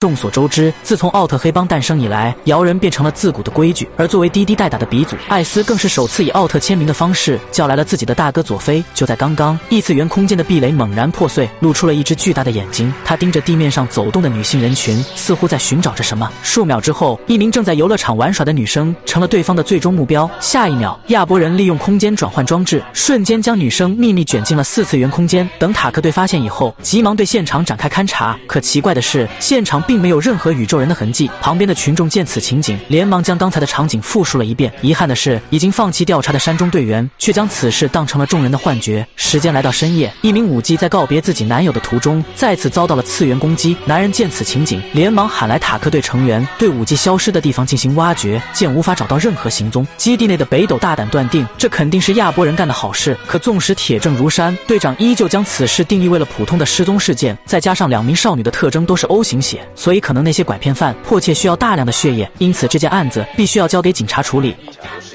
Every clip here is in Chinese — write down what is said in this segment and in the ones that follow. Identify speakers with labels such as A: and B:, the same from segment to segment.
A: 众所周知，自从奥特黑帮诞生以来，摇人变成了自古的规矩。而作为滴滴代打的鼻祖，艾斯更是首次以奥特签名的方式叫来了自己的大哥佐菲。就在刚刚，异次元空间的壁垒猛然破碎，露出了一只巨大的眼睛。他盯着地面上走动的女性人群，似乎在寻找着什么。数秒之后，一名正在游乐场玩耍的女生成了对方的最终目标。下一秒，亚伯人利用空间转换装置，瞬间将女生秘密卷进了四次元空间。等塔克队发现以后，急忙对现场展开勘查。可奇怪的是，现场。并没有任何宇宙人的痕迹。旁边的群众见此情景，连忙将刚才的场景复述了一遍。遗憾的是，已经放弃调查的山中队员却将此事当成了众人的幻觉。时间来到深夜，一名舞姬在告别自己男友的途中，再次遭到了次元攻击。男人见此情景，连忙喊来塔克队成员，对舞姬消失的地方进行挖掘。见无法找到任何行踪，基地内的北斗大胆断定，这肯定是亚波人干的好事。可纵使铁证如山，队长依旧将此事定义为了普通的失踪事件。再加上两名少女的特征都是 O 型血。所以，可能那些拐骗犯迫切需要大量的血液，因此这件案子必须要交给警察处理。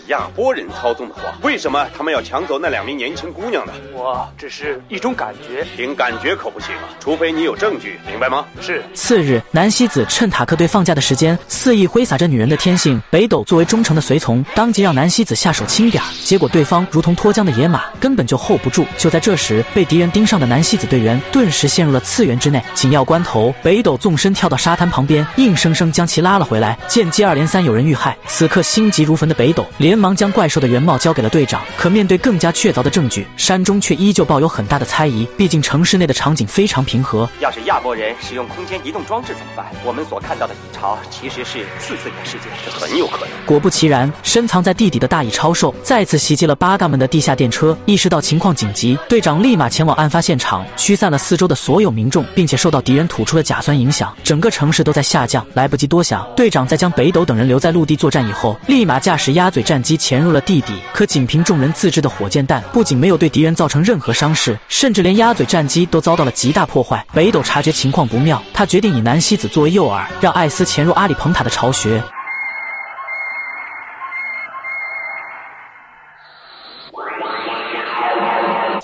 B: 亚波人操纵的话，为什么他们要抢走那两名年轻姑娘呢？
C: 我只是一种感觉，
B: 凭感觉可不行啊，除非你有证据，明白吗？
C: 是。
A: 次日，南希子趁塔克队放假的时间，肆意挥洒着女人的天性。北斗作为忠诚的随从，当即让南希子下手轻点儿，结果对方如同脱缰的野马，根本就 hold 不住。就在这时，被敌人盯上的南希子队员顿时陷入了次元之内。紧要关头，北斗纵身跳到。沙滩旁边，硬生生将其拉了回来。见接二连三有人遇害，此刻心急如焚的北斗连忙将怪兽的原貌交给了队长。可面对更加确凿的证据，山中却依旧抱有很大的猜疑。毕竟城市内的场景非常平和。
D: 要是亚波人使用空间移动装置怎么办？我们所看到的蚁巢其实是次次元世界，
B: 这很有可能。
A: 果不其然，深藏在地底的大蚁超兽再次袭击了八嘎们的地下电车。意识到情况紧急，队长立马前往案发现场，驱散了四周的所有民众，并且受到敌人吐出的甲酸影响，整。个城市都在下降，来不及多想，队长在将北斗等人留在陆地作战以后，立马驾驶鸭嘴战机潜入了地底。可仅凭众人自制的火箭弹，不仅没有对敌人造成任何伤势，甚至连鸭嘴战机都遭到了极大破坏。北斗察觉情况不妙，他决定以南希子作为诱饵，让艾斯潜入阿里蓬塔的巢穴。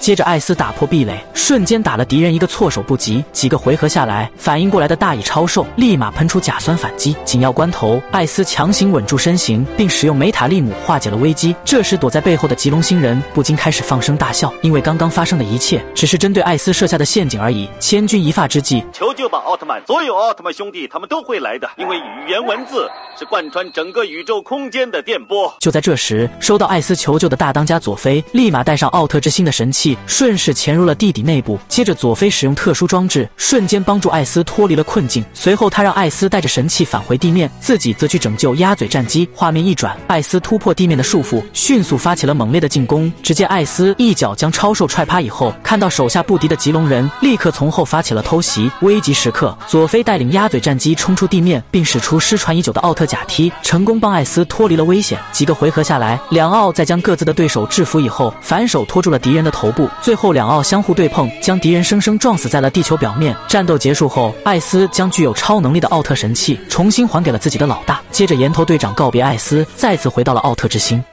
A: 接着，艾斯打破壁垒，瞬间打了敌人一个措手不及。几个回合下来，反应过来的大蚁超兽立马喷出甲酸反击。紧要关头，艾斯强行稳住身形，并使用梅塔利姆化解了危机。这时，躲在背后的吉隆星人不禁开始放声大笑，因为刚刚发生的一切只是针对艾斯设下的陷阱而已。千钧一发之际，
E: 求救吧，奥特曼！所有奥特曼兄弟，他们都会来的，因为语言文字是贯穿整个宇宙空间的电波。
A: 就在这时，收到艾斯求救的大当家佐菲立马带上奥特之心的神器。顺势潜入了地底内部，接着佐菲使用特殊装置，瞬间帮助艾斯脱离了困境。随后他让艾斯带着神器返回地面，自己则去拯救鸭嘴战机。画面一转，艾斯突破地面的束缚，迅速发起了猛烈的进攻。只见艾斯一脚将超兽踹趴以后，看到手下不敌的棘龙人，立刻从后发起了偷袭。危急时刻，佐菲带领鸭嘴战机冲出地面，并使出失传已久的奥特甲踢，成功帮艾斯脱离了危险。几个回合下来，两奥在将各自的对手制服以后，反手拖住了敌人的头部。最后，两奥相互对碰，将敌人生生撞死在了地球表面。战斗结束后，艾斯将具有超能力的奥特神器重新还给了自己的老大。接着，岩头队长告别艾斯，再次回到了奥特之星。